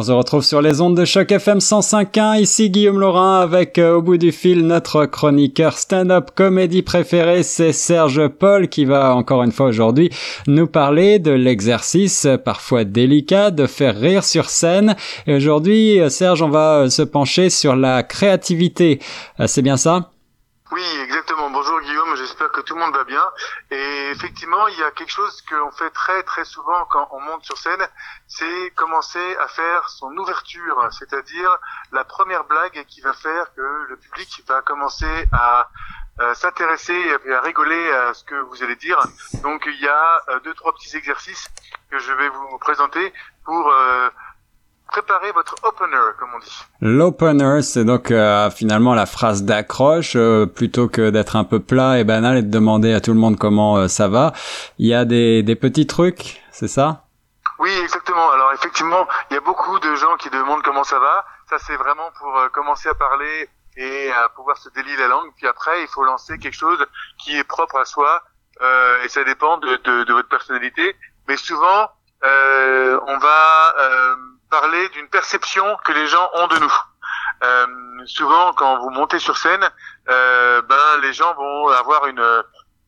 On se retrouve sur les ondes de choc FM 105.1. Ici Guillaume Laurin avec euh, au bout du fil notre chroniqueur stand-up comédie préféré, c'est Serge Paul qui va encore une fois aujourd'hui nous parler de l'exercice parfois délicat de faire rire sur scène. Et aujourd'hui, euh, Serge, on va euh, se pencher sur la créativité. C'est bien ça? Oui, exactement. Bonjour Guillaume, j'espère que tout le monde va bien. Et effectivement, il y a quelque chose qu'on fait très très souvent quand on monte sur scène, c'est commencer à faire son ouverture, c'est-à-dire la première blague qui va faire que le public va commencer à s'intéresser et à rigoler à ce que vous allez dire. Donc il y a euh, deux trois petits exercices que je vais vous présenter pour euh, préparez votre opener, comme on dit. L'opener, c'est donc euh, finalement la phrase d'accroche, euh, plutôt que d'être un peu plat et banal et de demander à tout le monde comment euh, ça va. Il y a des, des petits trucs, c'est ça? Oui, exactement. Alors effectivement, il y a beaucoup de gens qui demandent comment ça va. Ça, c'est vraiment pour commencer à parler et à pouvoir se délier la langue. Puis après, il faut lancer quelque chose qui est propre à soi et ça dépend de, de, de, votre personnalité. Mais souvent, on va parler d'une perception que les gens ont de nous. Euh, souvent, quand vous montez sur scène, euh, ben les gens vont avoir une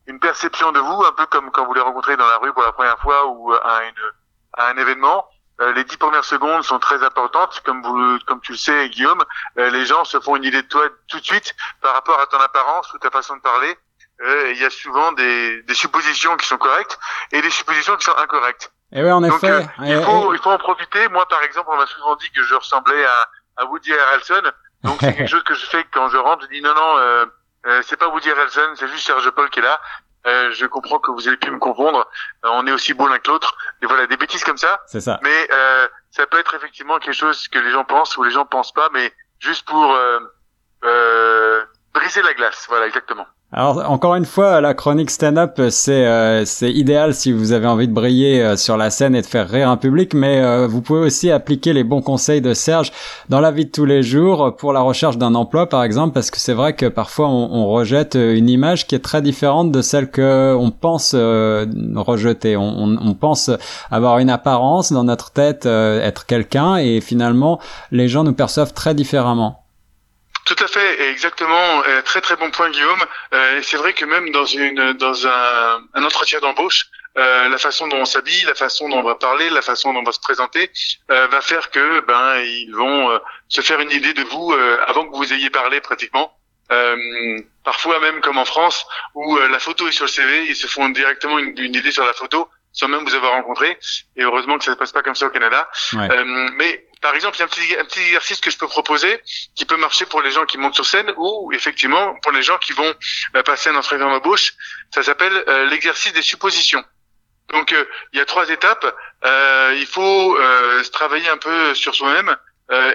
une perception de vous, un peu comme quand vous les rencontrez dans la rue pour la première fois ou à, une, à un événement. Euh, les dix premières secondes sont très importantes, comme vous, comme tu le sais, Guillaume. Euh, les gens se font une idée de toi tout de suite par rapport à ton apparence ou ta façon de parler. Euh, il y a souvent des, des suppositions qui sont correctes et des suppositions qui sont incorrectes. Et eh oui, en effet. Euh, il, faut, il faut en profiter. Moi, par exemple, on m'a souvent dit que je ressemblais à, à Woody Harrelson. Donc, c'est quelque chose que je fais quand je rentre. Je dis non, non, euh, euh, c'est pas Woody Harrelson, c'est juste Serge Paul qui est là. Euh, je comprends que vous allez plus me confondre. Euh, on est aussi beau l'un que l'autre. Et voilà, des bêtises comme ça. C'est ça. Mais euh, ça peut être effectivement quelque chose que les gens pensent ou les gens pensent pas, mais juste pour briser la glace. Voilà, exactement. Alors encore une fois, la chronique stand-up, c'est euh, c'est idéal si vous avez envie de briller euh, sur la scène et de faire rire un public, mais euh, vous pouvez aussi appliquer les bons conseils de Serge dans la vie de tous les jours pour la recherche d'un emploi, par exemple, parce que c'est vrai que parfois on, on, rejette une image qui est très différente de celle que on pense rejeter. On, on, on, pense avoir une apparence dans notre tête, être quelqu'un, et finalement les gens nous perçoivent très différemment. Tout à fait, exactement. Euh, très très bon point, Guillaume. Euh, et c'est vrai que même dans une dans un, un entretien d'embauche, euh, la façon dont on s'habille, la façon dont on va parler, la façon dont on va se présenter, euh, va faire que ben ils vont se faire une idée de vous avant que vous ayez parlé pratiquement. parfois même comme en France où la photo est sur le CV, ils se font directement une, une idée sur la photo sans même vous avoir rencontré. Et heureusement que ça ne se passe pas comme ça au Canada. mais par exemple, il y a un petit, un petit exercice que je peux proposer qui peut marcher pour les gens qui montent sur scène ou effectivement pour les gens qui vont euh, passer un entretien d'embauche. Ça s'appelle euh, l'exercice des suppositions. Donc euh, il y a trois étapes. il faut se travailler un peu sur soi-même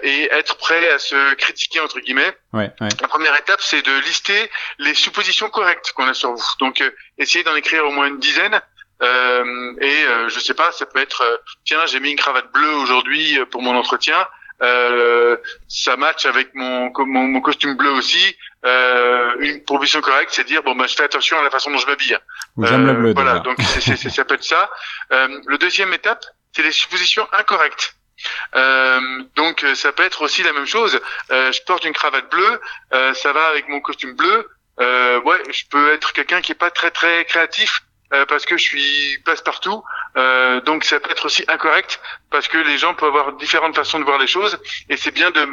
et être prêt à se critiquer entre guillemets. Ouais, ouais. La première étape, c'est de lister les suppositions correctes qu'on a sur vous. Donc essayez d'en écrire au moins une dizaine. Euh, et euh, je sais pas, ça peut être euh, tiens, j'ai mis une cravate bleue aujourd'hui pour mon entretien. ça match avec mon, mon, mon costume bleu aussi. une proposition correcte, c'est dire bon ben je fais attention à la façon dont je m'habille. J'aime le bleu. Voilà, donc c'est, ça peut être ça. le deuxième étape, c'est les suppositions incorrectes. Euh, donc ça peut être aussi la même chose. Euh, je porte une cravate bleue, euh, ça va avec mon costume bleu. ouais, je peux être quelqu'un qui est pas très très créatif euh, parce que je suis passe-partout. Euh, donc ça peut être aussi incorrect parce que les gens peuvent avoir différentes façons de voir les choses et c'est bien de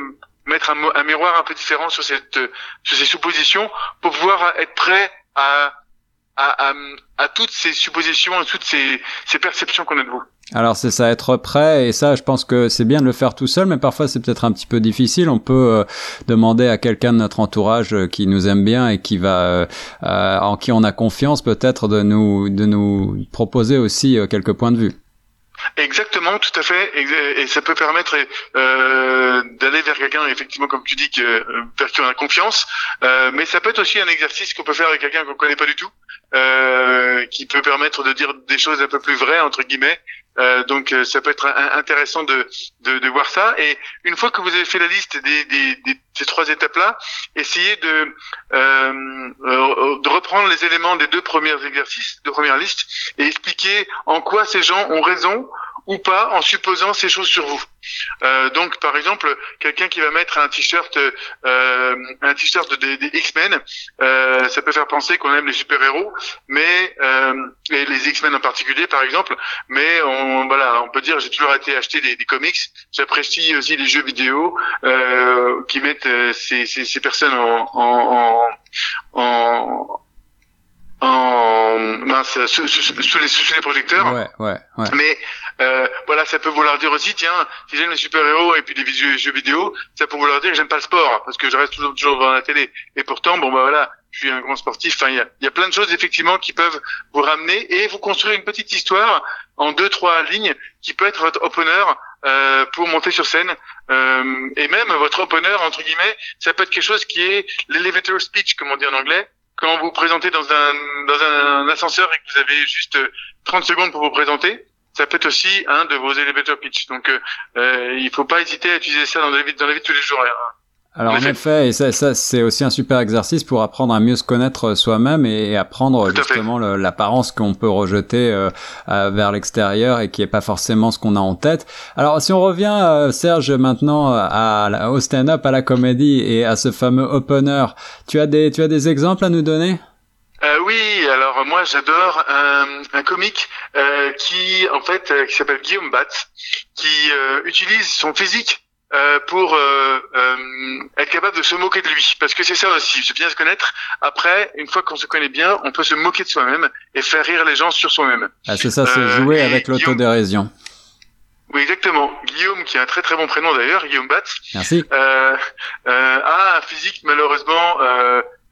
mettre un, un, miroir un peu différent sur cette sur ces suppositions pour pouvoir être prêt à à, à, à toutes ces suppositions, à toutes ces, ces perceptions qu'on a de vous. Alors c'est ça, être prêt, et ça je pense que c'est bien de le faire tout seul, mais parfois c'est peut-être un petit peu difficile. On peut euh, demander à quelqu'un de notre entourage euh, qui nous aime bien et qui va, euh, en qui on a confiance peut-être de nous, de nous proposer aussi quelques points de vue. Exactement, tout à fait, et ça peut permettre euh, d'aller vers quelqu'un, effectivement, comme tu dis, que, vers qui on a confiance. Euh, mais ça peut être aussi un exercice qu'on peut faire avec quelqu'un qu'on connaît pas du tout, euh, qui peut permettre de dire des choses un peu plus vraies entre guillemets, euh, donc euh, ça peut être intéressant de, de, de, voir ça. Et une fois que vous avez fait la liste des, des, des ces trois étapes-là, essayez de, euh, de reprendre les éléments des deux premiers exercices, de première liste, et expliquer en quoi ces gens ont raison ou pas en supposant ces choses sur vous. Euh, donc, par exemple, quelqu'un qui va mettre un t-shirt, euh, un t-shirt des, X-Men, euh, ça peut faire penser qu'on aime les super-héros, mais et les X-Men en particulier, par exemple. Mais on, voilà, on peut dire, j'ai toujours été acheter des, des comics. J'apprécie aussi les jeux vidéo qui mettent ces, ces, ces personnes en, en, en en mince, sous, sous, les, sous les projecteurs. Ouais, ouais, ouais. Mais euh, voilà, ça peut vouloir dire aussi, tiens, si j'aime les super-héros et puis les jeux, vidéo, ça peut vouloir dire que j'aime pas le sport parce que je reste toujours, toujours devant la télé. Et pourtant, bon bah voilà, je suis un grand sportif. Enfin, il y a, y a plein de choses effectivement qui peuvent vous ramener et vous construire une petite histoire en deux trois lignes qui peut être votre opener euh, pour monter sur scène. Euh, et même votre opener entre guillemets, ça peut être quelque chose qui est l'elevator speech, comme on dit en anglais quand vous présentez dans un, dans un ascenseur et que vous avez juste 30 secondes pour vous présenter, ça peut être aussi un de vos elevator pitch. Donc, euh, euh, il faut pas hésiter à utiliser ça dans la vie, dans la vie de tous les jours. Hein. Alors en effet, et ça, ça c'est aussi un super exercice pour apprendre à mieux se connaître soi-même et apprendre justement l'apparence qu'on peut rejeter euh, vers l'extérieur et qui est pas forcément ce qu'on a en tête. Alors si on revient, euh, Serge, maintenant à, au stand-up, à la comédie et à ce fameux opener, tu as des, tu as des exemples à nous donner? Euh, oui, alors moi j'adore un, un comique euh, qui en fait qui s'appelle Guillaume Batz, qui utilise son physique euh, pour euh, euh, être capable de se moquer de lui. Parce que c'est ça aussi, je bien se connaître. Après, une fois qu'on se connaît bien, on peut se moquer de soi-même et faire rire les gens sur soi-même. Ah, c'est ça, c'est jouer avec l'autodérision. Oui, exactement. Guillaume, qui a un très très bon prénom d'ailleurs, Guillaume Batz. Merci. Euh, a un physique malheureusement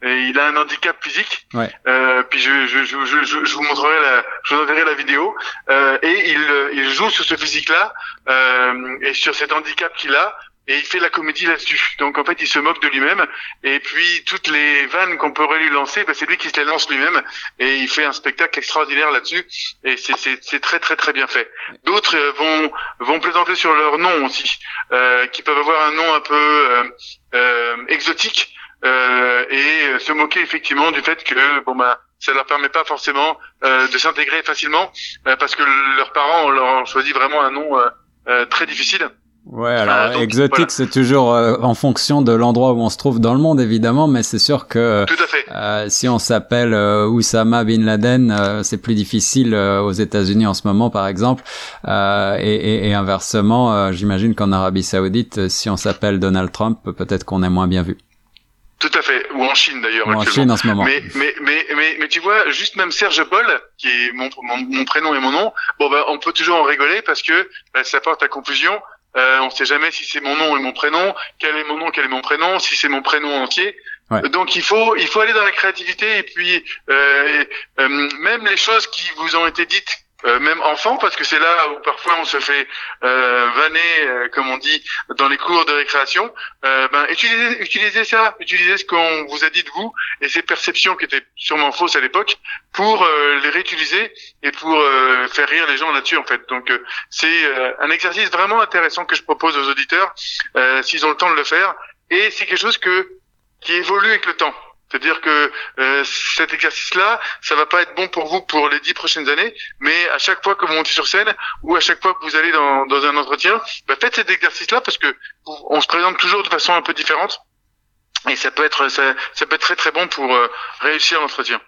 et il a un handicap physique. Ouais. Euh, puis je, je, je, je, je vous montrerai la, je vous enverrai la vidéo. Euh, et il, il joue sur ce physique-là euh, et sur cet handicap qu'il a. Et il fait la comédie là-dessus. Donc en fait, il se moque de lui-même. Et puis toutes les vannes qu'on pourrait lui lancer, ben, c'est lui qui se les lance lui-même. Et il fait un spectacle extraordinaire là-dessus. Et c'est très très très bien fait. D'autres euh, vont vont plaisanter sur leur nom aussi, euh, qui peuvent avoir un nom un peu euh exotique euh, et se moquer effectivement du fait que bon bah ça leur permet pas forcément euh, de s'intégrer facilement euh, parce que leurs parents leur ont choisi vraiment un nom très difficile. Ouais, alors exotique, c'est toujours en fonction de l'endroit où on se trouve dans le monde, évidemment, mais c'est sûr que Tout à fait. si on s'appelle Oussama Bin Laden, c'est plus difficile aux États-Unis en ce moment, par exemple, et, et, et, inversement, j'imagine qu'en Arabie Saoudite, si on s'appelle Donald Trump, peut-être qu'on est moins bien vu. Tout à fait, ou en Chine d'ailleurs. en Chine en ce moment. Mais, mais, mais, mais, mais, tu vois, juste même Serge Paul, qui est mon, mon, prénom et mon nom, bon bah, on peut toujours en rigoler parce que bah, ça porte à confusion. Euh, on sait jamais si c'est mon nom et mon prénom, quel est mon nom, quel est mon prénom, si c'est mon prénom entier. Ouais. Donc il faut il faut aller dans la créativité et puis euh, euh, même les choses qui vous ont été dites euh, même enfant, parce que c'est là où parfois on se fait euh, vanner, euh, comme on dit, dans les cours de récréation. Euh, ben, utilisez, ça, utilisez ce qu'on vous a dit de vous et ces perceptions qui étaient sûrement fausses à l'époque pour euh, les réutiliser et pour faire rire les gens là-dessus en fait. Donc c'est un exercice vraiment intéressant que je propose aux auditeurs s'ils ont le temps de le faire et c'est quelque chose qui évolue avec le temps. C'est-à-dire que euh, cet exercice-là, ça va pas être bon pour vous pour les dix prochaines années, mais à chaque fois que vous montez sur scène ou à chaque fois que vous allez dans, dans un entretien, bah faites cet exercice-là parce que on se présente toujours de façon un peu différente et ça peut être ça, peut être très très bon pour euh, réussir l'entretien.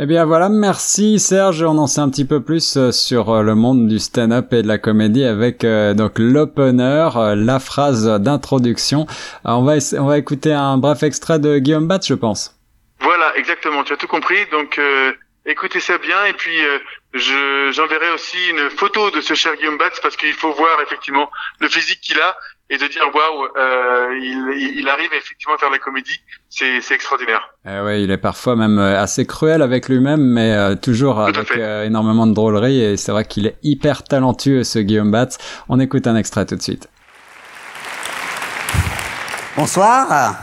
Eh bien voilà, merci Serge. On en sait un petit peu plus euh, sur euh, le monde du stand-up et de la comédie avec euh, donc l'opener, la phrase d'introduction. On va on va écouter un bref extrait de Guillaume Batz, je pense. Voilà, exactement. Tu as tout compris. Donc écoutez ça bien et puis je j'enverrai aussi une photo de ce cher Guillaume Batz parce qu'il faut voir effectivement le physique qu'il a et de dire waouh, euh, il, il, arrive effectivement à faire la comédie, c'est, c'est extraordinaire. Eh ouais, il est parfois même euh, assez cruel avec lui-même, mais euh, toujours avec euh, énormément de drôlerie. Et c'est vrai qu'il est hyper talentueux, ce Guillaume Batz. On écoute un extrait tout de suite. Bonsoir.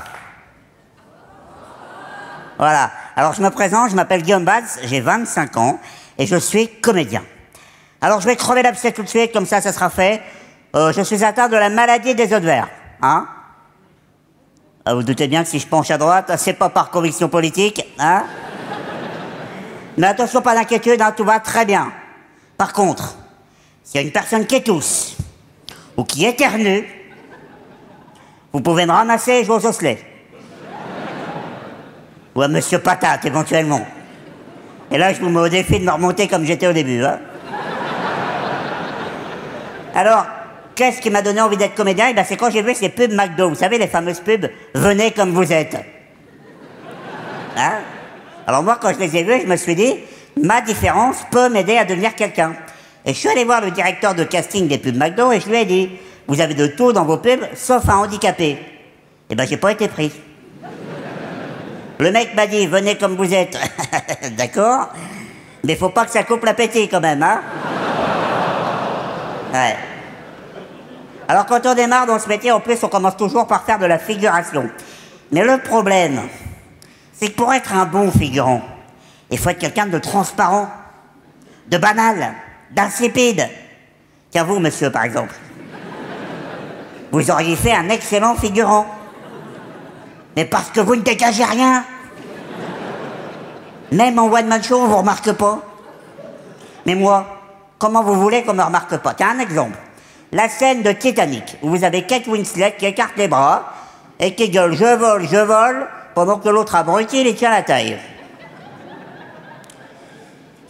Voilà. Alors je me présente, je m'appelle Guillaume Batz, j'ai 25 ans et je suis comédien. Alors je vais crever l'abcès tout de suite, comme ça ça sera fait. Euh, je suis atteint de la maladie des de verre. Hein ah, Vous doutez bien que si je penche à droite, c'est pas par conviction politique, hein Mais attention, pas d'inquiétude, hein, tout va très bien. Par contre, s'il y a une personne qui tousse ou qui éternue, vous pouvez me ramasser je vous osselet. Ou à Monsieur Patate, éventuellement. Et là, je vous mets au défi de me remonter comme j'étais au début. Hein. Alors, qu'est-ce qui m'a donné envie d'être comédien? Eh ben, C'est quand j'ai vu ces pubs McDo. Vous savez, les fameuses pubs « Venez comme vous êtes hein? Alors moi, quand je les ai vues, je me suis dit « Ma différence peut m'aider à devenir quelqu'un. » Et je suis allé voir le directeur de casting des pubs McDo et je lui ai dit « Vous avez de tout dans vos pubs, sauf un handicapé. » eh ben, j'ai pas été pris. Le mec m'a dit, venez comme vous êtes. D'accord Mais faut pas que ça coupe l'appétit quand même, hein Ouais. Alors quand on démarre dans ce métier, en plus, on commence toujours par faire de la figuration. Mais le problème, c'est que pour être un bon figurant, il faut être quelqu'un de transparent, de banal, d'insipide. Tiens, vous, monsieur, par exemple. Vous auriez fait un excellent figurant. Mais parce que vous ne dégagez rien. Même en one-man show, on vous remarque pas. Mais moi, comment vous voulez qu'on me remarque pas? Tiens, un exemple. La scène de Titanic, où vous avez Kate Winslet qui écarte les bras et qui gueule « je vole, je vole », pendant que l'autre abruti, il tient la taille.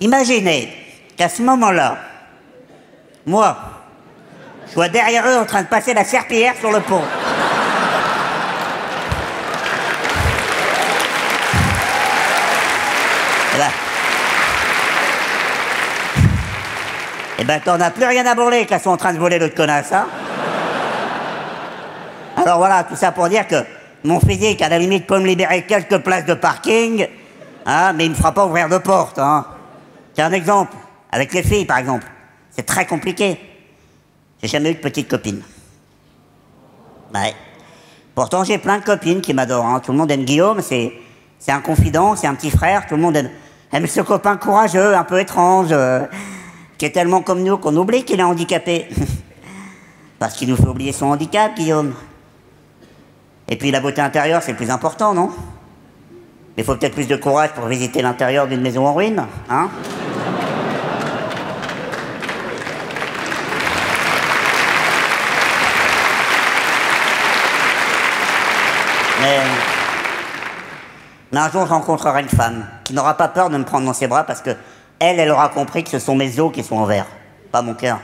Imaginez qu'à ce moment-là, moi, je sois derrière eux en train de passer la serpillière sur le pont. Eh ben, t'en as plus rien à brûler qu'elles sont en train de voler l'autre connasse, hein Alors voilà, tout ça pour dire que mon physique, à la limite, peut me libérer quelques places de parking, hein, mais il me fera pas ouvrir de porte, hein. C'est un exemple. Avec les filles, par exemple. C'est très compliqué. J'ai jamais eu de petite copine. Ouais. Pourtant, j'ai plein de copines qui m'adorent. Hein. Tout le monde aime Guillaume, c'est, c'est un confident, c'est un petit frère. Tout le monde aime, aime ce copain courageux, un peu étrange. Euh, qui est tellement comme nous qu'on oublie qu'il est handicapé. Parce qu'il nous fait oublier son handicap, Guillaume. Et puis la beauté intérieure, c'est le plus important, non? Il faut peut-être plus de courage pour visiter l'intérieur d'une maison en ruine, hein? Mais... Mais un jour, je rencontrerai une femme qui n'aura pas peur de me prendre dans ses bras parce que elle, elle aura compris que ce sont mes os qui sont en verre, pas mon cœur.